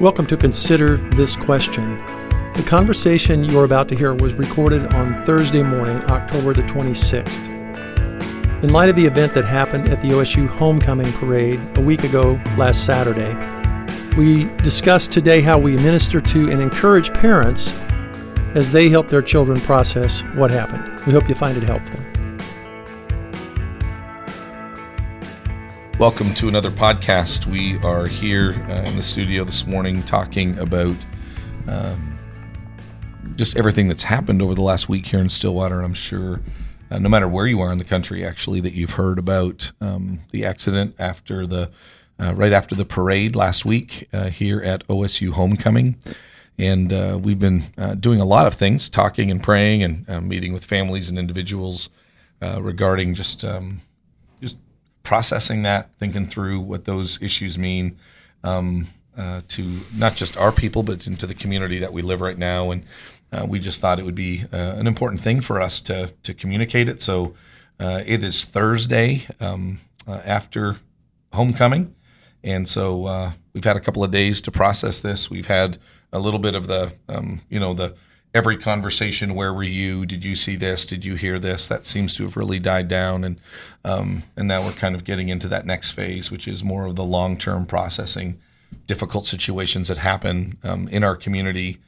Welcome to Consider This Question. The conversation you are about to hear was recorded on Thursday morning, October the 26th. In light of the event that happened at the OSU Homecoming Parade a week ago last Saturday, we discussed today how we minister to and encourage parents as they help their children process what happened. We hope you find it helpful. Welcome to another podcast. We are here uh, in the studio this morning talking about um, just everything that's happened over the last week here in Stillwater. And I'm sure, uh, no matter where you are in the country, actually, that you've heard about um, the accident after the uh, right after the parade last week uh, here at OSU Homecoming. And uh, we've been uh, doing a lot of things, talking and praying and meeting with families and individuals regarding just um, processing that, thinking through what those issues mean um, uh, to not just our people, but into the community that we live right now. And uh, we just thought it would be uh, an important thing for us to to communicate it. So uh, it is Thursday um, uh, after homecoming, and so uh, we've had a couple of days to process this. We've had a little bit of the um, you know the every conversation where were you did you see this did you hear this that seems to have really died down and um, and now we're kind of getting into that next phase which is more of the long-term processing difficult situations that happen um, in our community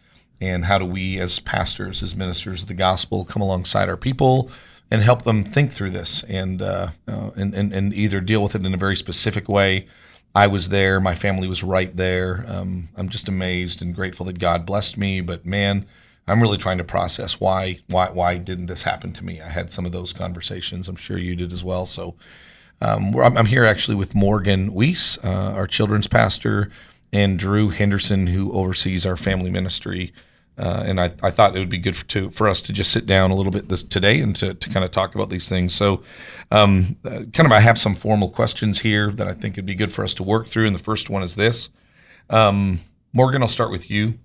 and how do we as pastors as ministers of the gospel come alongside our people and help them think through this and uh, uh, and, and, and either deal with it in a very specific way I was there. My family was right there. Um, I'm just amazed and grateful that God blessed me. But man, I'm really trying to process why why why didn't this happen to me? I had some of those conversations. I'm sure you did as well. So um, I'm here actually with Morgan Weece, uh, our children's pastor, and Drew Henderson, who oversees our family ministry. Uh, and I, I thought it would be good for, to, for us to just sit down a little bit this today and to, to kind of talk about these things. So, um, uh, kind of, I have some formal questions here that I think would be good for us to work through. And the first one is this um, Morgan, I'll start with you.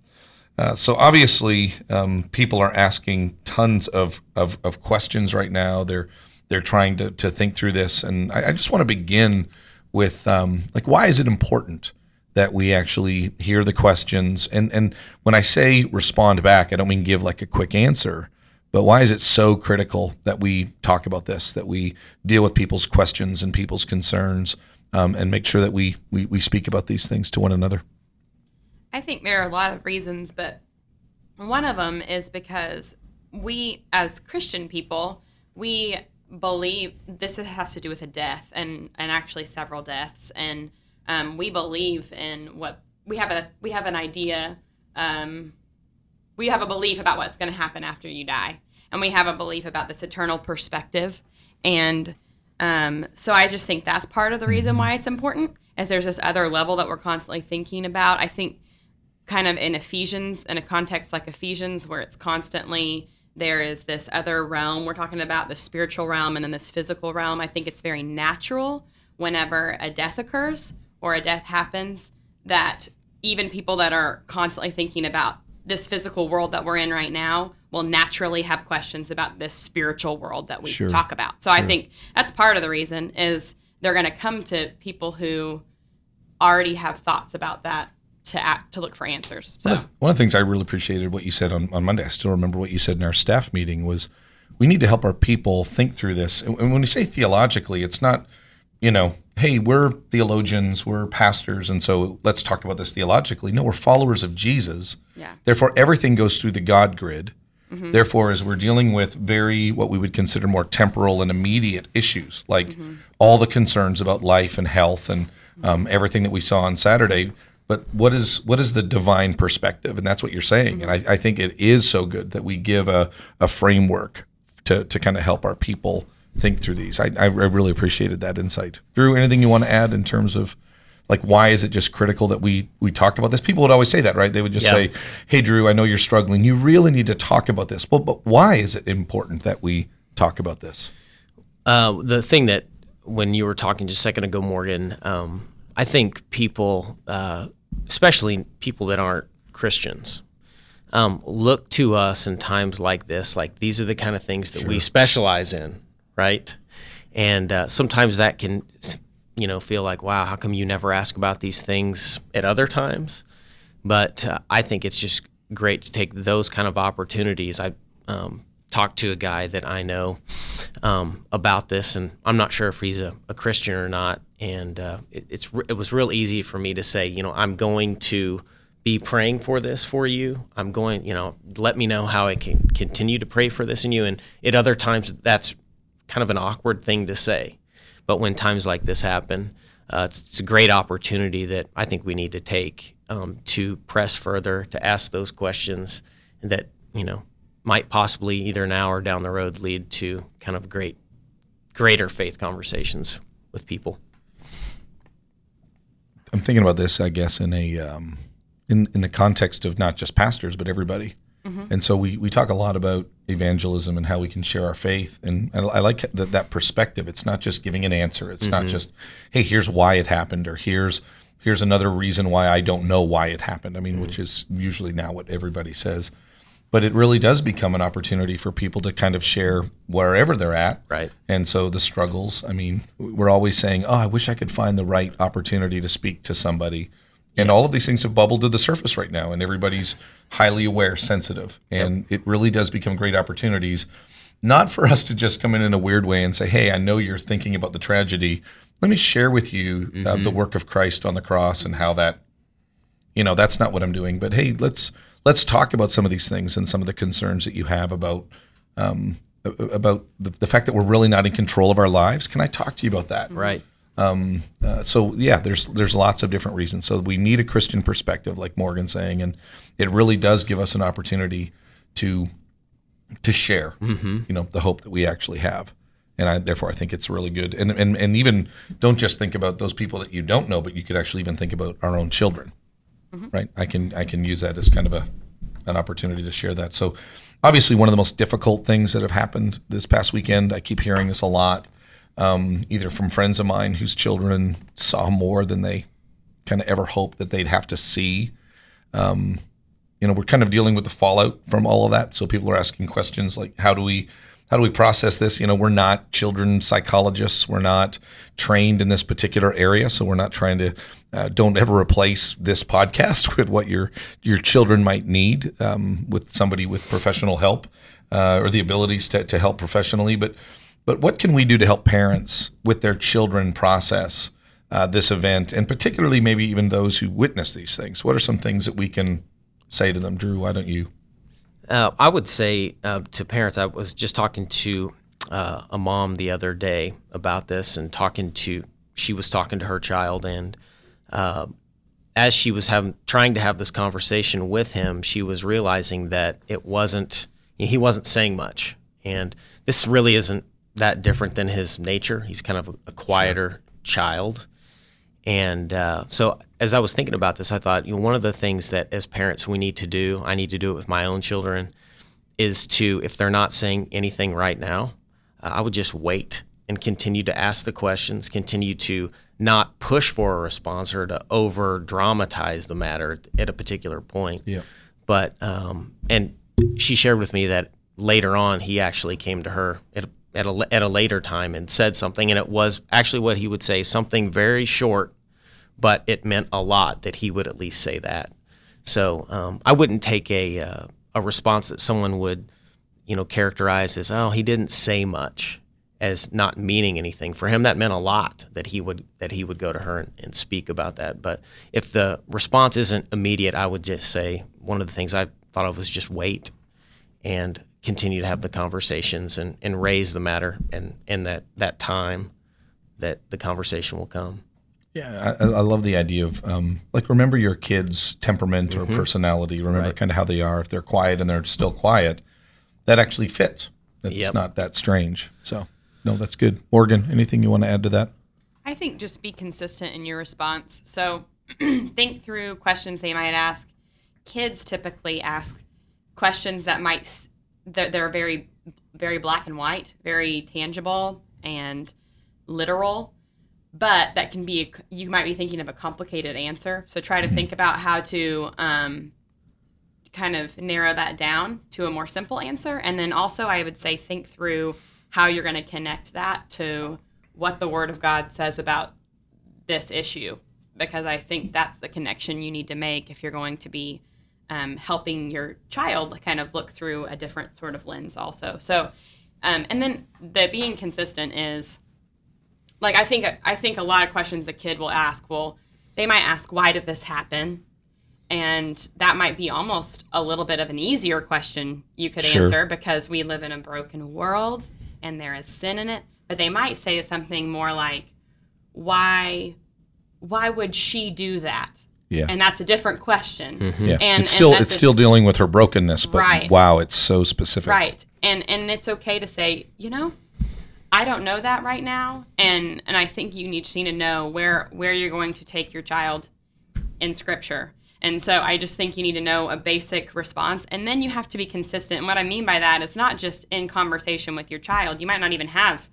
Uh, so obviously, um, people are asking tons of, of, of questions right now. They're they're trying to, to think through this, and I, I just want to begin with um, like why is it important that we actually hear the questions and and when I say respond back, I don't mean give like a quick answer, but why is it so critical that we talk about this, that we deal with people's questions and people's concerns, um, and make sure that we, we we speak about these things to one another. I think there are a lot of reasons, but one of them is because we, as Christian people, we believe this has to do with a death and, and actually several deaths. And um, we believe in what we have a we have an idea. Um, we have a belief about what's going to happen after you die, and we have a belief about this eternal perspective. And um, so I just think that's part of the reason why it's important. Is there's this other level that we're constantly thinking about. I think kind of in Ephesians, in a context like Ephesians, where it's constantly there is this other realm. We're talking about the spiritual realm and then this physical realm. I think it's very natural whenever a death occurs or a death happens that even people that are constantly thinking about this physical world that we're in right now will naturally have questions about this spiritual world that we sure. talk about. So sure. I think that's part of the reason is they're going to come to people who already have thoughts about that to act to look for answers. So. One, of, one of the things I really appreciated what you said on, on Monday, I still remember what you said in our staff meeting was we need to help our people think through this. And when we say theologically, it's not, you know, hey, we're theologians, we're pastors, and so let's talk about this theologically. No, we're followers of Jesus. Yeah. Therefore, everything goes through the God grid. Mm-hmm. Therefore, as we're dealing with very what we would consider more temporal and immediate issues, like mm-hmm. all the concerns about life and health and um, everything that we saw on Saturday, but what is what is the divine perspective? And that's what you're saying. And I, I, think it is so good that we give a, a framework to, to kind of help our people think through these. I, I really appreciated that insight. Drew anything you want to add in terms of like why is it just critical that we we talk about this? People would always say that right? They would just yeah. say hey drew i know you're struggling. You really need to talk about this. But, but why is it important that we talk about this? Uh, the thing that when you were talking just a second ago morgan um, i think people uh, especially people that aren't Christians, um, look to us in times like this. Like these are the kind of things that sure. we specialize in, right? And uh, sometimes that can, you know, feel like, wow, how come you never ask about these things at other times? But uh, I think it's just great to take those kind of opportunities. I um, talked to a guy that I know um, about this, and I'm not sure if he's a, a Christian or not. And uh, it, it's it was real easy for me to say, you know, I'm going to be praying for this for you. I'm going, you know, let me know how I can continue to pray for this in you. And at other times, that's kind of an awkward thing to say. But when times like this happen, uh, it's, it's, a great opportunity that I think we need to take um, to press further, to ask those questions and that, you know, might possibly either now or down the road lead to kind of great, greater faith conversations with people. I'm thinking about this, I guess, in a um, in in the context of not just pastors but everybody. Mm-hmm. And so we, we talk a lot about evangelism and how we can share our faith. And I, I like that, that perspective. It's not just giving an answer. It's mm-hmm. not just, hey, here's why it happened, or here's here's another reason why I don't know why it happened. I mean, mm-hmm. which is usually now what everybody says. But it really does become an opportunity for people to kind of share wherever they're at. Right. And so the struggles, I mean, we're always saying, oh, I wish I could find the right opportunity to speak to somebody and all of these things have bubbled to the surface right now, and everybody's highly aware, sensitive, and yep. it really does become great opportunities. Not for us to just come in in a weird way and say, "Hey, I know you're thinking about the tragedy. Let me share with you uh, mm-hmm. the work of Christ on the cross and how that, you know, that's not what I'm doing. But hey, let's let's talk about some of these things and some of the concerns that you have about um, about the, the fact that we're really not in control of our lives. Can I talk to you about that? Right. Um, uh, so yeah, there's there's lots of different reasons. So we need a Christian perspective, like Morgan saying, and it really does give us an opportunity to to share, mm-hmm. you know, the hope that we actually have. And I, therefore, I think it's really good. And, and and even don't just think about those people that you don't know, but you could actually even think about our own children, mm-hmm. right? I can I can use that as kind of a an opportunity to share that. So, obviously, one of the most difficult things that have happened this past weekend. I keep hearing this a lot um, either from friends of mine whose children saw more than they kind of ever hoped that they'd have to see. Um, you know, we're kind of dealing with the fallout from all of that. So people are asking questions like, how do we, how do we process this? You know, we're not children psychologists. We're not trained in this particular area, so we're not trying to. Uh, don't ever replace this podcast with what your your children might need um, with somebody with professional help uh, or the abilities to, to help professionally. But but what can we do to help parents with their children process uh, this event, and particularly maybe even those who witness these things? What are some things that we can say to them? Drew, why don't you? Uh, I would say uh, to parents, I was just talking to uh, a mom the other day about this, and talking to she was talking to her child, and uh, as she was having trying to have this conversation with him, she was realizing that it wasn't he wasn't saying much, and this really isn't that different than his nature. He's kind of a, a quieter sure. child. And uh, so, as I was thinking about this, I thought, you know, one of the things that as parents we need to do, I need to do it with my own children, is to, if they're not saying anything right now, uh, I would just wait and continue to ask the questions, continue to not push for a response or to over dramatize the matter at a particular point. Yeah. But, um, and she shared with me that later on, he actually came to her at a at a, at a later time and said something, and it was actually what he would say something very short, but it meant a lot that he would at least say that. So um, I wouldn't take a uh, a response that someone would, you know, characterize as oh he didn't say much as not meaning anything for him that meant a lot that he would that he would go to her and, and, speak about that but if the response isn't immediate i would just say one of the things i thought of was just wait and continue to have the conversations and, and raise the matter and, and that, that time that the conversation will come. Yeah, I, I love the idea of um, like remember your kid's temperament or mm-hmm. personality. Remember right. kind of how they are. If they're quiet and they're still quiet, that actually fits. It's yep. not that strange. So no, that's good. Morgan, anything you want to add to that? I think just be consistent in your response. So think through questions they might ask. Kids typically ask questions that might they're, they're very very black and white, very tangible and literal. But that can be you might be thinking of a complicated answer. So try to mm-hmm. think about how to um, kind of narrow that down to a more simple answer. And then also, I would say think through how you're going to connect that to what the Word of God says about this issue because I think that's the connection you need to make if you're going to be um, helping your child kind of look through a different sort of lens also. So, um, and then the being consistent is like I think I think a lot of questions the kid will ask. Well, they might ask, "Why did this happen?" And that might be almost a little bit of an easier question you could Sure. answer because we live in a broken world and there is sin in it. But they might say something more like, "Why, why would she do that?" Yeah. And that's a different question. Mm-hmm. yeah. And it's still and it's a- still dealing with her brokenness, but Right. wow, it's so specific. Right. And and it's okay to say, you know, I don't know that right now, and and I think you need to know where where you're going to take your child in scripture. And so I just think you need to know a basic response and then you have to be consistent. And what I mean by that is not just in conversation with your child. You might not even have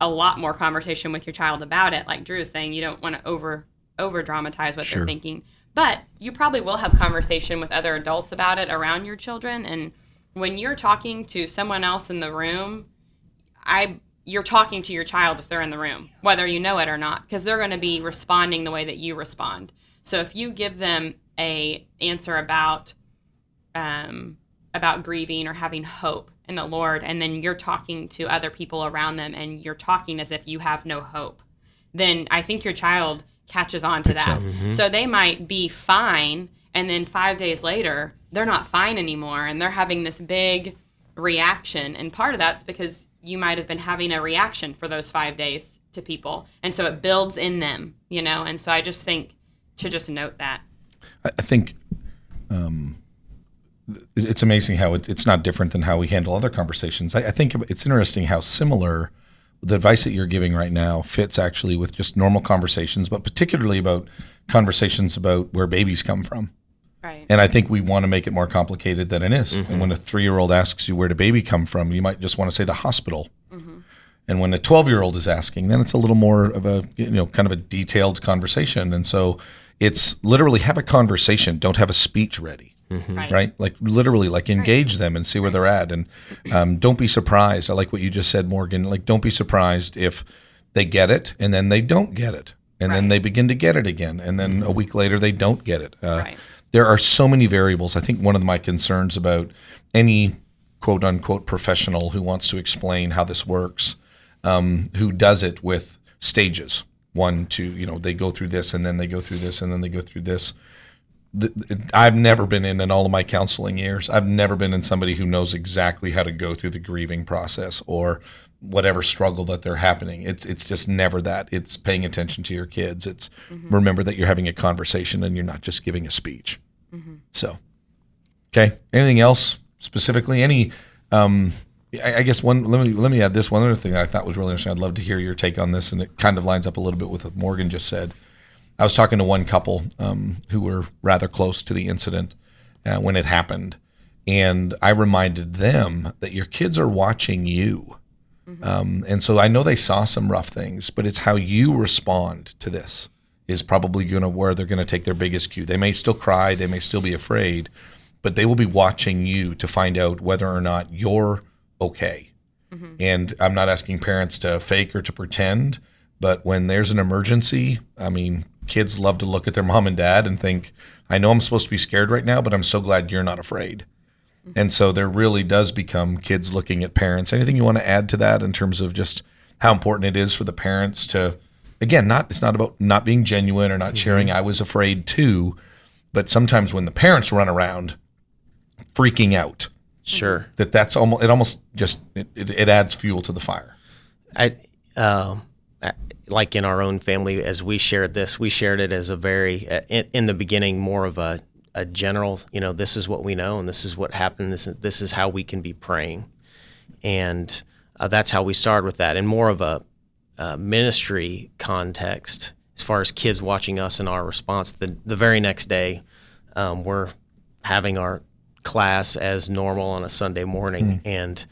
a lot more conversation with your child about it. Like Drew is saying, you don't want to over over dramatize what Sure. they're thinking. But you probably will have conversation with other adults about it around your children. And when you're talking to someone else in the room, I you're talking to your child if they're in the room, whether you know it or not, because they're going to be responding the way that you respond. So if you give them a answer about um, about grieving or having hope in the Lord, and then you're talking to other people around them, and you're talking as if you have no hope, then I think your child catches on to that. So they might be fine, and then five days later, they're not fine anymore, and they're having this big reaction. And part of that's because you might have been having a reaction for those five days to people, and so it builds in them, you know. And so I just think to just note that. I think um, it's amazing how it, it's not different than how we handle other conversations. I, I think it's interesting how similar the advice that you're giving right now fits actually with just normal conversations, but particularly about conversations about where babies come from. Right. And I think we want to make it more complicated than it is. And when a three year old asks you where did baby come from, you might just want to say the hospital. And when a 12 year old is asking, then it's a little more of a, you know, kind of a detailed conversation. And so it's literally have a conversation, don't have a speech ready. right. Right? Like literally, like engage them and see where they're at. And um, don't be surprised. I like what you just said, Morgan. Like, don't be surprised if they get it and then they don't get it. And then they begin to get it again. And then a week later, they don't get it. Uh, Right. There are so many variables. I think one of my concerns about any quote unquote professional who wants to explain how this works, um, who does it with stages one, two, you know, they go through this and then they go through this and then they go through this th- th- I've never been in in all of my counseling years. I've never been in somebody who knows exactly how to go through the grieving process or whatever struggle that they're happening. It's it's just never that. It's paying attention to your kids. It's remember that you're having a conversation and you're not just giving a speech. So, okay. Anything else specifically? Any? Um, I, I guess one. Let me let me add this one other thing that I thought was really interesting. I'd love to hear your take on this, and it kind of lines up a little bit with what Morgan just said. I was talking to one couple um, who were rather close to the incident uh, when it happened, and I reminded them that your kids are watching you. Um, and so I know they saw some rough things, but it's how you respond to this is probably going to where they're going to take their biggest cue. They may still cry, they may still be afraid, but they will be watching you to find out whether or not you're okay. And I'm not asking parents to fake or to pretend, but when there's an emergency, I mean, kids love to look at their mom and dad and think, I know I'm supposed to be scared right now, but I'm so glad you're not afraid. And so there really does become kids looking at parents. Anything you want to add to that in terms of just how important it is for the parents to, again, not it's not about not being genuine or not sharing. I was afraid too, but sometimes when the parents run around freaking out, Sure. that that's almost it almost just it, it, it adds fuel to the fire. I, um, I- like in our own family, as we shared this, we shared it as a very, uh, in, in the beginning, more of a, a general, you know, this is what we know and this is what happened. This is, this is how we can be praying. And uh, that's how we started with that. And more of a, uh ministry context as far as kids watching us and our response. The, the very next day, um, we're having our class as normal on a Sunday morning. And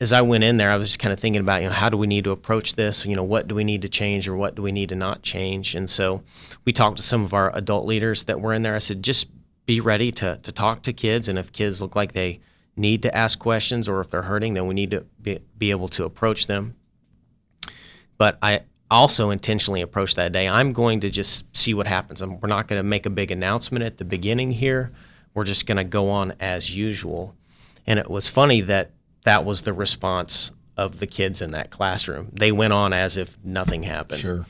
as I went in there, I was just kind of thinking about, you know, how do we need to approach this? You know, what do we need to change or what do we need to not change? And so we talked to some of our adult leaders that were in there. I said, just be ready to, to talk to kids. And if kids look like they need to ask questions or if they're hurting, then we need to be, be able to approach them. But I, also intentionally approached that day. I'm going to just see what happens. we're not going to make a big announcement at the beginning here. We're just going to go on as usual. And it was funny that that was the response of the kids in that classroom. They went on as if nothing happened. Sure.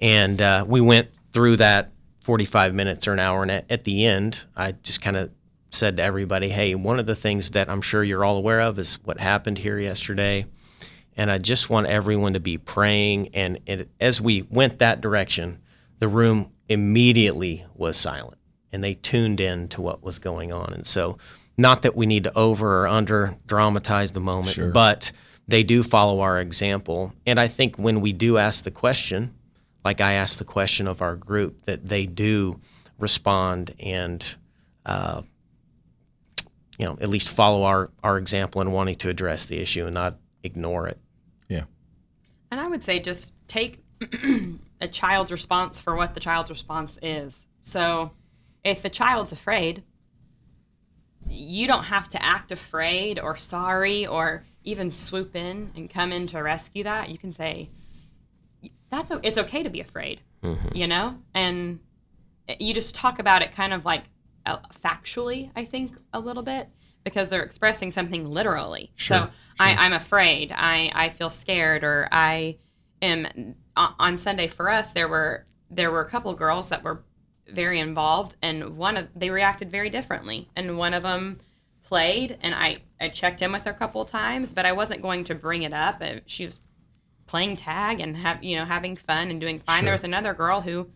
And uh, we went through that 45 minutes or an hour. And at, at the end, I just kind of said to everybody, hey, one of the things that I'm sure you're all aware of is what happened here yesterday. And I just want everyone to be praying. And it, as we went that direction, the room immediately was silent and they tuned in to what was going on. And so, not that we need to over or under dramatize the moment, Sure. but they do follow our example. And I think when we do ask the question, like I asked the question of our group, that they do respond and, uh, you know, at least follow our, our example in wanting to address the issue and not ignore it. Yeah. And I would say just take a child's response for what the child's response is. So if a child's afraid, you don't have to act afraid or sorry or even swoop in and come in to rescue that. You can say, that's o- it's okay to be afraid, you know? And you just talk about it kind of like uh, factually, I think, a little bit because they're expressing something literally. so I, I'm afraid, I, I feel scared, or I am. On on Sunday for us, there were there were a couple of girls that were very involved, and one of they reacted very differently, and one of them played, and I I checked in with her a couple of times, but I wasn't going to bring it up. She was playing tag and have you know having fun and doing fine. There was another girl who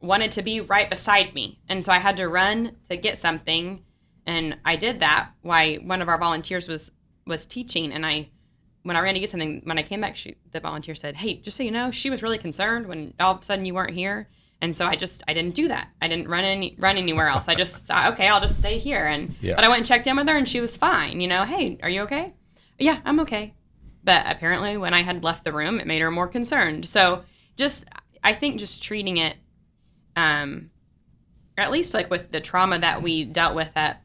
wanted to be right beside me, and so I had to run to get something, and I did that. Why one of our volunteers was was teaching, and I when I ran to get something, when I came back, she, the volunteer said, "Hey, just so you know, she was really concerned when all of a sudden you weren't here." And so I just I didn't do that. I didn't run any run anywhere else. I just thought, okay, I'll just stay here. And Yeah. but I went and checked in with her, and she was fine. You know, hey, are you okay? Yeah, I'm okay. But apparently, when I had left the room, it made her more concerned. So just I think just treating it, um, at least like with the trauma that we dealt with at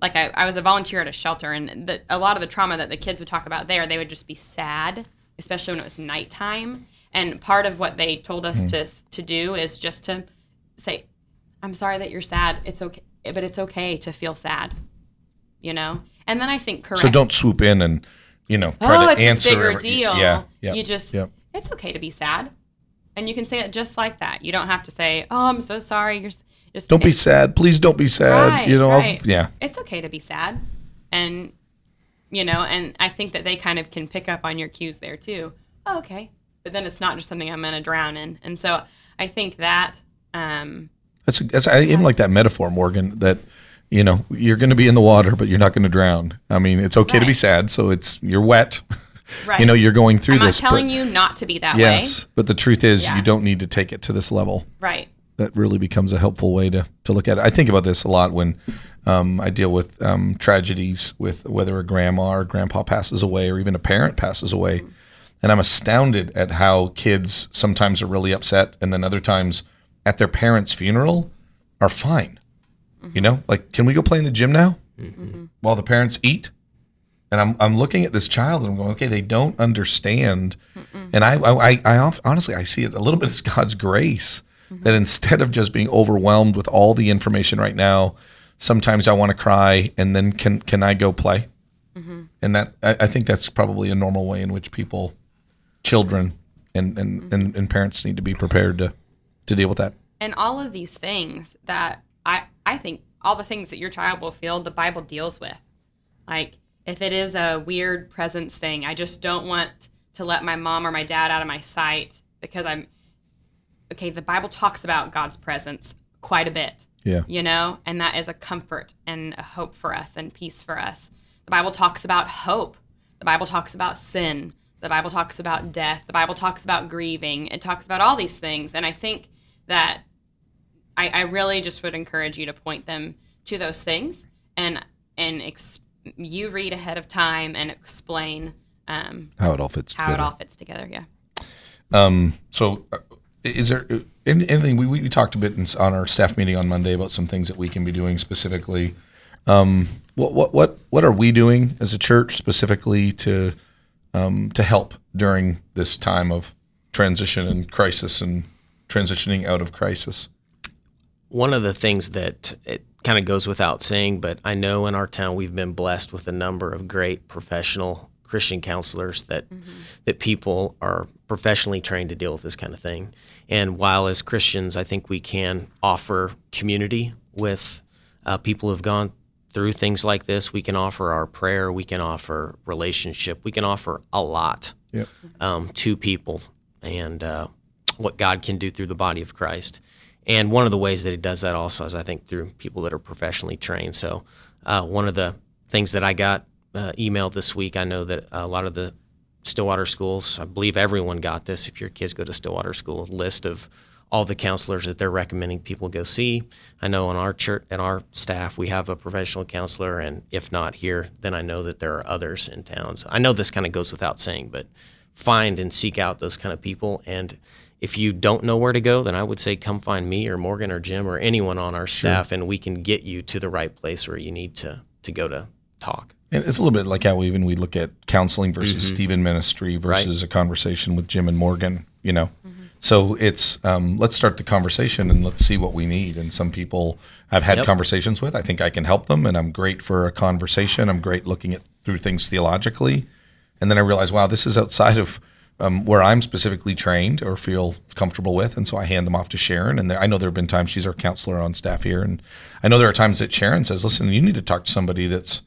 like I, I was a volunteer at a shelter and the, a lot of the trauma that the kids would talk about there they would just be sad especially when it was nighttime and part of what they told us hmm. to to do is just to say i'm sorry that you're sad it's okay but it's okay to feel sad you know and then i think correct So don't swoop in and, you know, try oh to it's answer. this bigger every- deal Yeah. yeah you just yeah. it's okay to be sad and you can say it just like that you don't have to say oh i'm so sorry you're just Don't be sad. Please don't be sad. Right, you know, right. yeah. it's okay to be sad and you know and i think that they kind of can pick up on your cues there too oh, okay but then it's not just something i'm going to drown in and so i think that um That's, that's I even like that metaphor, Morgan. That you know you're going to be in the water, but you're not going to drown. I mean, it's okay to be sad. So it's you're wet. right You know, you're going through this. i'm not telling but, you not to be that way. Yes, but the truth is, Yeah. you don't need to take it to this level. right That really becomes a helpful way to to look at it. I think about this a lot when um, I deal with um, tragedies, with whether a grandma or grandpa passes away, or even a parent passes away. And I'm astounded at how kids sometimes are really upset, and then other times at their parents' funeral are fine. You know, like, can we go play in the gym now mm-hmm. while the parents eat? And I'm, I'm looking at this child and I'm going, okay, they don't understand. And I, I, I, I honestly, I see it a little bit as God's grace mm-hmm. that instead of just being overwhelmed with all the information right now, sometimes I want to cry and then can, can I go play? Mm-hmm. And that, I, I think that's probably a normal way in which people, children and, and, mm-hmm. and, and parents need to be prepared to, to deal with that. and all of these things that I I think all the things that your child will feel the Bible deals with. Like if it is a weird presence thing, I just don't want to let my mom or my dad out of my sight because I'm okay, the Bible talks about God's presence quite a bit. Yeah. You know, and that is a comfort and a hope for us and peace for us. The Bible talks about hope. The Bible talks about sin. The Bible talks about death. The Bible talks about grieving. It talks about all these things. And I think that I, I really just would encourage you to point them to those things and and ex- you read ahead of time and explain um, How it all fits how together. it all fits together. Yeah. Um, so, uh, is there uh, anything we, we talked a bit in, on our staff meeting on Monday about some things that we can be doing specifically? Um, what what what what are we doing as a church specifically to um, to help during this time of transition and crisis and transitioning out of crisis? One of the things that it kind of goes without saying, but I know in our town we've been blessed with a number of great professional Christian counselors that that people are professionally trained to deal with this kind of thing. And while as Christians, I think we can offer community with uh, people who've gone through things like this. We can offer our prayer. We can offer relationship. We can offer a lot Yep. um, to people and uh, what God can do through the body of Christ. And one of the ways that He does that also is, I think, through people that are professionally trained. So, uh, one of the things that I got uh, emailed this week, I know that a lot of the Stillwater schools, I believe everyone got this. If your kids go to Stillwater school, list of all the counselors that they're recommending people go see. I know on our church and our staff, we have a professional counselor, and if not here, then I know that there are others in towns. I know this kind of goes without saying, but find and seek out those kind of people. And if you don't know where to go, then I would say come find me or Morgan or Jim or anyone on our staff, and we can get you to the right place where you need to to go to talk. And it's a little bit like how even we look at counseling versus mm-hmm. Stephen ministry versus a conversation with Jim and Morgan, you know. Mm-hmm. So it's um, let's start the conversation and let's see what we need. And some people I've had Yep. conversations with, I think I can help them, and I'm great for a conversation. I'm great looking at through things theologically, and then I realize, wow, this is outside of um, where I'm specifically trained or feel comfortable with, and so I hand them off to Sharon. And there, I know there have been times she's our counselor on staff here, and I know there are times that Sharon says, "Listen, you need to talk to somebody that's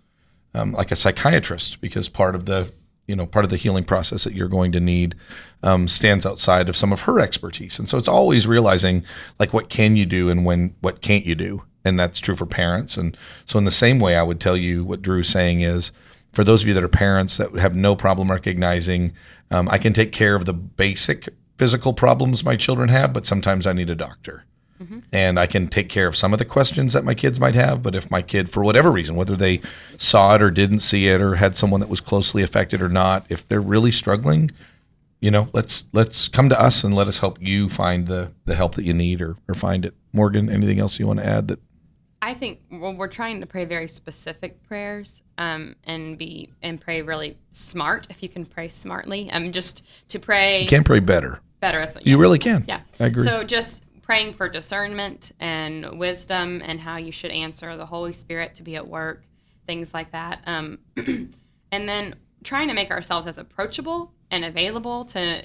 um, like a psychiatrist because part of the you know part of the healing process that you're going to need um, stands outside of some of her expertise. And so it's always realizing like what can you do and when what can't you do? And that's true for parents. And so in the same way i would tell you what drew's saying is for those of you that are parents that have no problem recognizing um, i can take care of the basic physical problems my children have but sometimes i need a doctor and I can take care of some of the questions that my kids might have. But if my kid, for whatever reason, whether they saw it or didn't see it or had someone that was closely affected or not, if they're really struggling, you know, let's let's come to us and let us help you find the the help that you need or or find it. Morgan, anything else you want to add that I think well, we're trying to pray very specific prayers um, and be and pray really smart. If you can pray smartly, um, just to pray you can pray better? better. That's, You really can. yeah. I agree. So just praying for discernment and wisdom and how you should answer the Holy Spirit to be at work, things like that. Um, and then trying to make ourselves as approachable and available to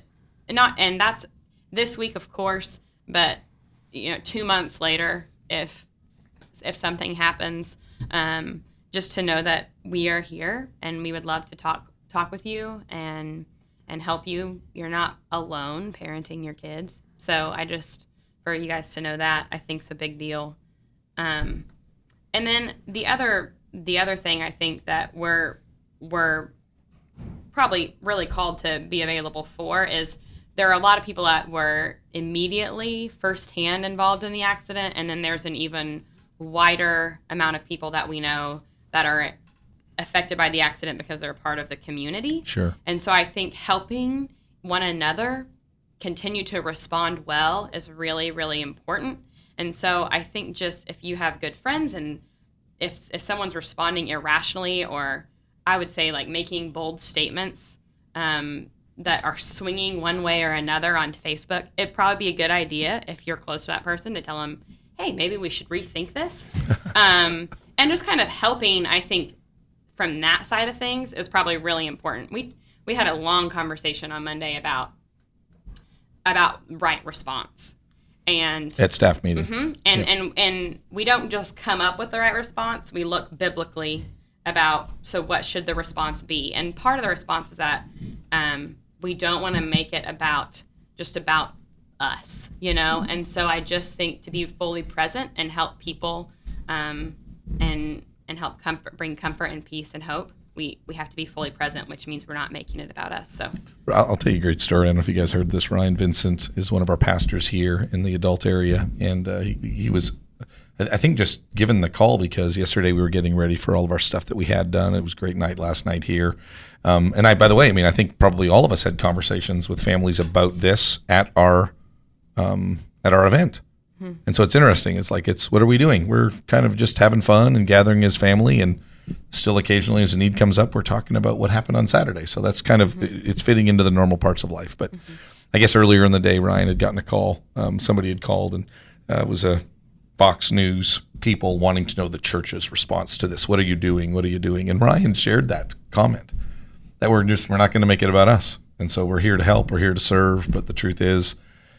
not and that's this week of course, but you know, two months later if if something happens, um, just to know that we are here and we would love to talk talk with you and and help you. You're not alone parenting your kids. So I just for you guys to know that I think is a big deal. Um, and then the other the other thing I think that we're we're probably really called to be available for is there are a lot of people that were immediately firsthand involved in the accident, and then there's an even wider amount of people that we know that are affected by the accident because they're part of the community. Sure. And so I think helping one another continue to respond well is really, really important. And so I think just if you have good friends and if if someone's responding irrationally or I would say like making bold statements um, that are swinging one way or another on Facebook, it'd probably be a good idea if you're close to that person to tell them, hey, maybe we should rethink this. um, and just kind of helping, I think, from that side of things is probably really important. We we had a long conversation on Monday about about right response. And At staff meeting. Mhm. And and and we don't just come up with the right response. We look biblically about so what should the response be. And part of the response is that um, we don't want to make it about just about us, you know. And so I just think to be fully present and help people um, and and help comfort, bring comfort and peace and hope. We we have to be fully present, which means we're not making it about us. So I'll I'll tell you a great story. I don't know if you guys heard this. Ryan Vincent is one of our pastors here in the adult area, and uh, he, he was, I think, just given the call because yesterday we were getting ready for all of our stuff that we had done. It was a great night last night here, um, and I, by the way, I mean, I think probably all of us had conversations with families about this at our um, at our event. And so it's interesting. It's like it's what are we doing? We're kind of just having fun and gathering as family, and still occasionally as a need comes up, we're talking about what happened on Saturday. So that's kind of it's fitting into the normal parts of life. But I guess earlier in the day, Ryan had gotten a call. Um, somebody had called, and uh, it was a Fox News people wanting to know the church's response to this. What are you doing? What are you doing? And Ryan shared that comment that we're just we're not going to make it about us, and so we're here to help. We're here to serve. But the truth is,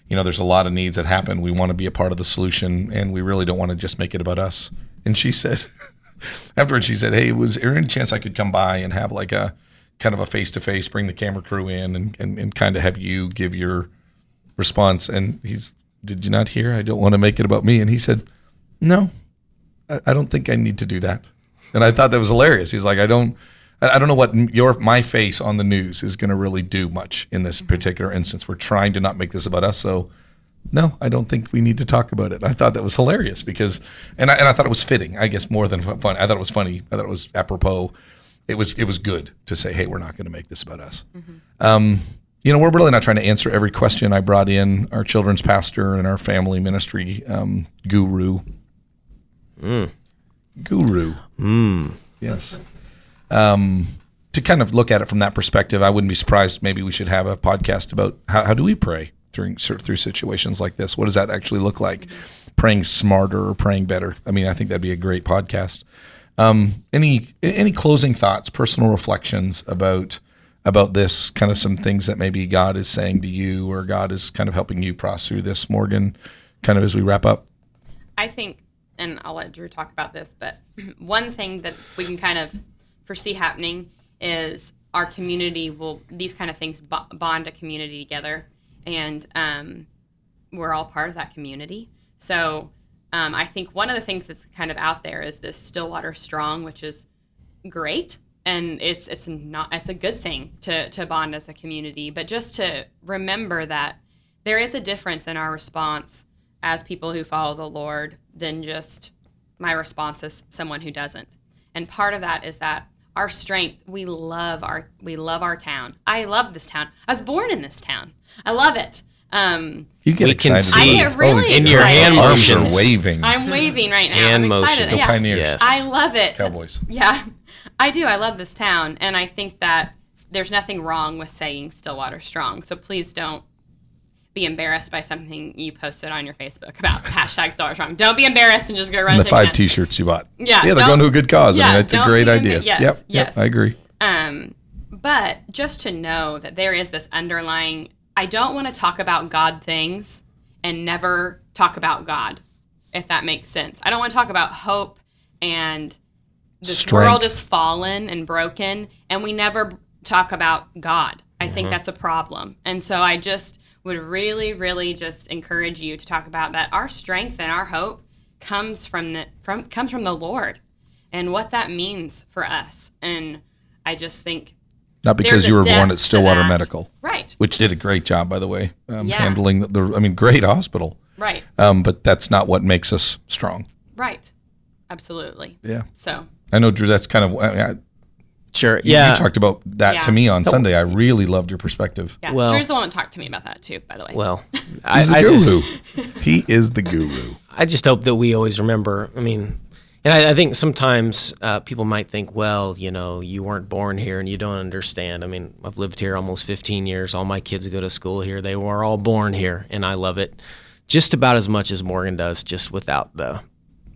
you know, there's a lot of needs that happen. We want to be a part of the solution, and we really don't want to just make it about us. And she said, afterwards, she said, "Hey, was there any chance I could come by and have like a kind of a face to face, bring the camera crew in, and, and and kind of have you give your response?" And he's, "Did you not hear? I don't want to make it about me." And he said, "No, I, I don't think I need to do that." And I thought that was hilarious. He's like, "I don't." I I don't know what your my face on the news is going to really do much in this mm-hmm. particular instance. We're trying to not make this about us, so no, I don't think we need to talk about it. I thought that was hilarious because, and I, and I thought it was fitting. I guess more than fun. I thought it was funny. I thought it was apropos. It was it was good to say, hey, we're not going to make this about us. Um, you know, we're really not trying to answer every question. I brought in our children's pastor and our family ministry um, guru. Guru. Yes. Um, to kind of look at it from that perspective, I wouldn't be surprised. Maybe we should have a podcast about how, how do we pray during through situations like this. What does that actually look like? Praying smarter or praying better? I mean, I think that'd be a great podcast. Um, any any closing thoughts, personal reflections about about this kind of some things that maybe God is saying to you or God is kind of helping you process through this, Morgan, kind of as we wrap up? I think, and I'll let Drew talk about this, but one thing that we can kind of foresee happening is our community will, these kind of things bond a community together. And um, we're all part of that community. So um, I think one of the things that's kind of out there is this Stillwater Strong, which is great. And it's it's not it's a good thing to to bond as a community, but just to remember that there is a difference in our response as people who follow the Lord than just my response as someone who doesn't. And part of that is that our strength, we love our we love our town. I love this town. I was born in this town. I love it. Um, You get We can excited. see I get really in your hand motions. waving. I'm waving right now. Hand I'm excited. motions. Go Yeah. Pioneers. Yes. I love it. Cowboys. Yeah, I do. I love this town, and I think that there's nothing wrong with saying Stillwater Strong. So please don't be embarrassed by something you posted on your Facebook about hashtag Stillwater Strong. Don't be embarrassed and just go run And the five nap. T-shirts you bought. Yeah, yeah, they're going to a good cause. I yeah, mean, it's a great idea. yes, yep, yes. yep, I agree. Um, but just to know that there is this underlying, I don't want to talk about God things and never talk about God, if that makes sense. I don't want to talk about hope and this Strength. world is fallen and broken, and we never talk about God. I think that's a problem. And so I just would really, really just encourage you to talk about that. Our strength and our hope comes from the from comes from the Lord and what that means for us. And I just think Not because you were born at Stillwater. Medical, Right. which did a great job, by the way, um, Yeah. handling the, the. I mean, great hospital. Right. Um, but that's not what makes us strong. Right. Absolutely. Yeah, So I know, Drew. That's kind of. I, Sure. you- Yeah. you talked about that to me on Sunday. I really loved your perspective. yeah, Well- Drew's the one that talked to me about that too. By the way. well, I, He's the I guru. just, he is the guru. I just hope that we always remember. I mean, and I, I think sometimes uh, people might think, well, you know, you weren't born here and you don't understand. I mean, I've lived here almost 15 years. All my kids go to school here. They were all born here, and I love it just about as much as Morgan does, just without the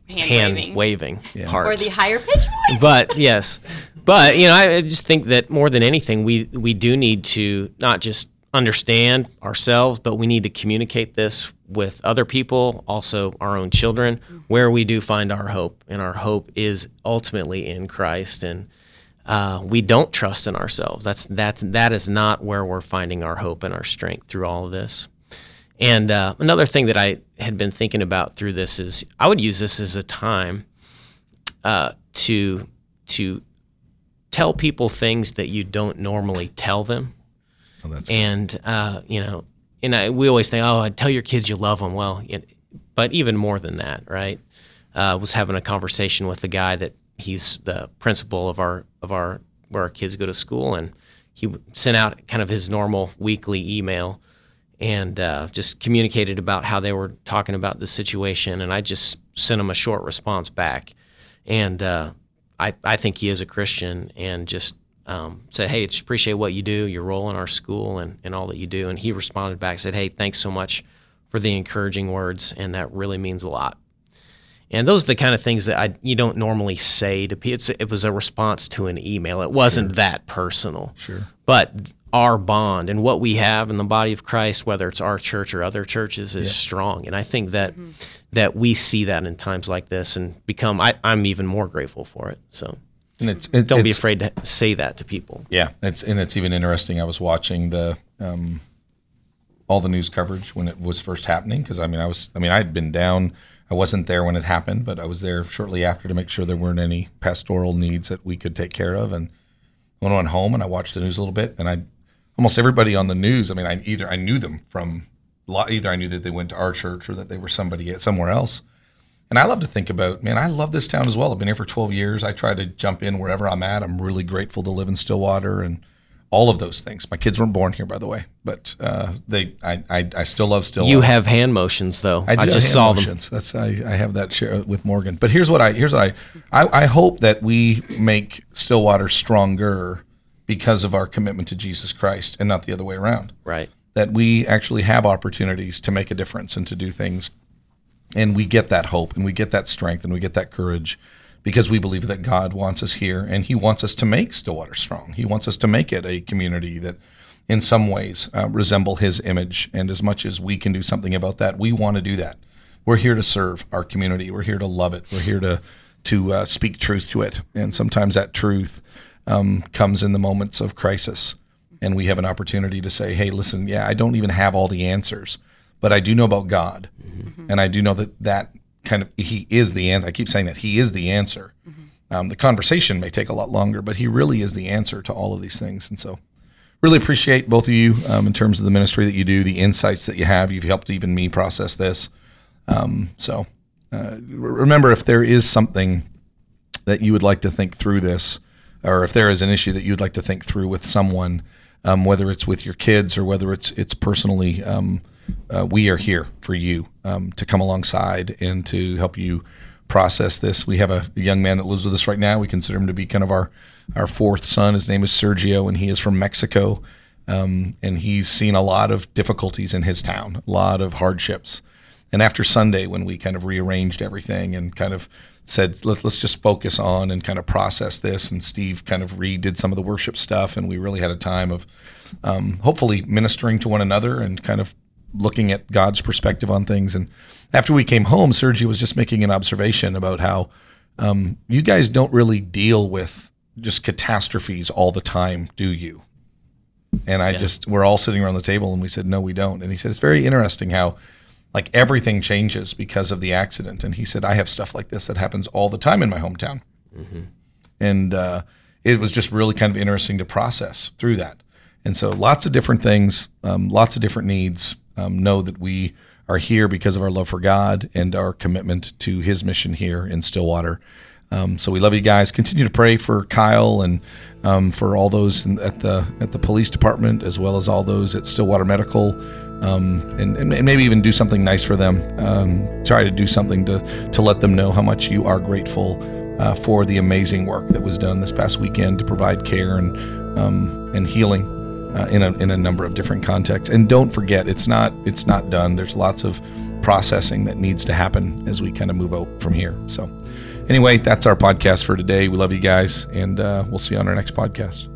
hand, hand waving. waving, part. or the higher pitch voice. but yes, but you know, I just think that more than anything, we we do need to not just understand ourselves, but we need to communicate this with other people, also our own children, where we do find our hope, and our hope is ultimately in Christ, and uh, we don't trust in ourselves. That's that's that is not where we're finding our hope and our strength through all of this. And uh, another thing that I had been thinking about through this is I would use this as a time uh, to to tell people things that you don't normally tell them, Oh, that's and uh, you know, and I, we always think, oh, tell your kids you love them. Well, it, but even more than that, right? Uh, I was having a conversation with the guy that he's the principal of our of our where our kids go to school, and he sent out kind of his normal weekly email and uh, just communicated about how they were talking about the situation, and I just sent him a short response back, and uh, I I think he is a Christian, and just um, said, "Hey, just appreciate what you do, your role in our school, and, and all that you do." And he responded back, said, "Hey, thanks so much for the encouraging words, and that really means a lot." And those are the kind of things that I you don't normally say to people. It was a response to an email. It wasn't sure. that personal. Sure. But our bond and what we have in the body of Christ, whether it's our church or other churches, is yeah. strong. And I think that mm-hmm. That we see that in times like this and become. I, I'm even more grateful for it. So. And it's, it, don't it's, be afraid to say that to people. Yeah, it's and it's even interesting. I was watching the um, all the news coverage when it was first happening because I mean I was I mean I had been down I wasn't there when it happened, but I was there shortly after to make sure there weren't any pastoral needs that we could take care of. And when I went home and I watched the news a little bit, and I almost everybody on the news. I mean, I either I knew them from either I knew that they went to our church or that they were somebody somewhere else. And I love to think about, man, I love this town as well. I've been here for 12 years. I try to jump in wherever I'm at. I'm really grateful to live in Stillwater and all of those things. My kids weren't born here, by the way, but uh, they, I, I, I, still love Stillwater. You have hand motions, though. I, I just saw motions. them. That's I, I have that share with Morgan. But here's what I, here's what I, I, I hope that we make Stillwater stronger because of our commitment to Jesus Christ, and not the other way around. Right. That we actually have opportunities to make a difference and to do things, and we get that hope, and we get that strength, and we get that courage because we believe that God wants us here and He wants us to make Stillwater strong. He wants us to make it a community that, in some ways, uh, resemble His image. And as much as we can do something about that, we want to do that. We're here to serve our community. We're here to love it. We're here to to uh, speak truth to it. And sometimes that truth um, comes in the moments of crisis, and we have an opportunity to say, "Hey, listen, yeah, I don't even have all the answers, but I do know about God, mm-hmm. and I do know that that kind of he is the answer. I keep saying that he is the answer. Mm-hmm. Um, the conversation may take a lot longer, but he really is the answer to all of these things. And so, really appreciate both of you um, in terms of the ministry that you do, the insights that you have. You've helped even me process this. Um, so, uh, remember, if there is something that you would like to think through this, or if there is an issue that you'd like to think through with someone, um, whether it's with your kids or whether it's it's personally um, uh, we are here for you um, to come alongside and to help you process this. We have a, young man that lives with us right now. We consider him to be kind of our our fourth son. His name is Sergio, and he is from Mexico. Um, and he's seen a lot of difficulties in his town, a lot of hardships. And after Sunday, when we kind of rearranged everything and kind of said, Let, let's just focus on and kind of process this, and Steve kind of redid some of the worship stuff, and we really had a time of um, hopefully ministering to one another and kind of looking at God's perspective on things. And after we came home, Sergio was just making an observation about how um, you guys don't really deal with just catastrophes all the time, do you? And I yeah. just, we're all sitting around the table and we said, no, we don't. And he said, it's very interesting how like everything changes because of the accident. And he said, I have stuff like this that happens all the time in my hometown. Mm-hmm. And uh, it was just really kind of interesting to process through that. And so lots of different things, um, lots of different needs, um, know that we are here because of our love for God and our commitment to His mission here in Stillwater. Um, so we love you guys. Continue to pray for Kyle and um, for all those in, at the at the police department, as well as all those at Stillwater Medical, um, and, and, maybe even do something nice for them. Um, try to do something to to let them know how much you are grateful uh, for the amazing work that was done this past weekend to provide care and um, and healing uh, in a in a number of different contexts. And don't forget, it's not it's not done. There's lots of processing that needs to happen as we kind of move out from here. So, anyway, that's our podcast for today. We love you guys, and uh, we'll see you on our next podcast.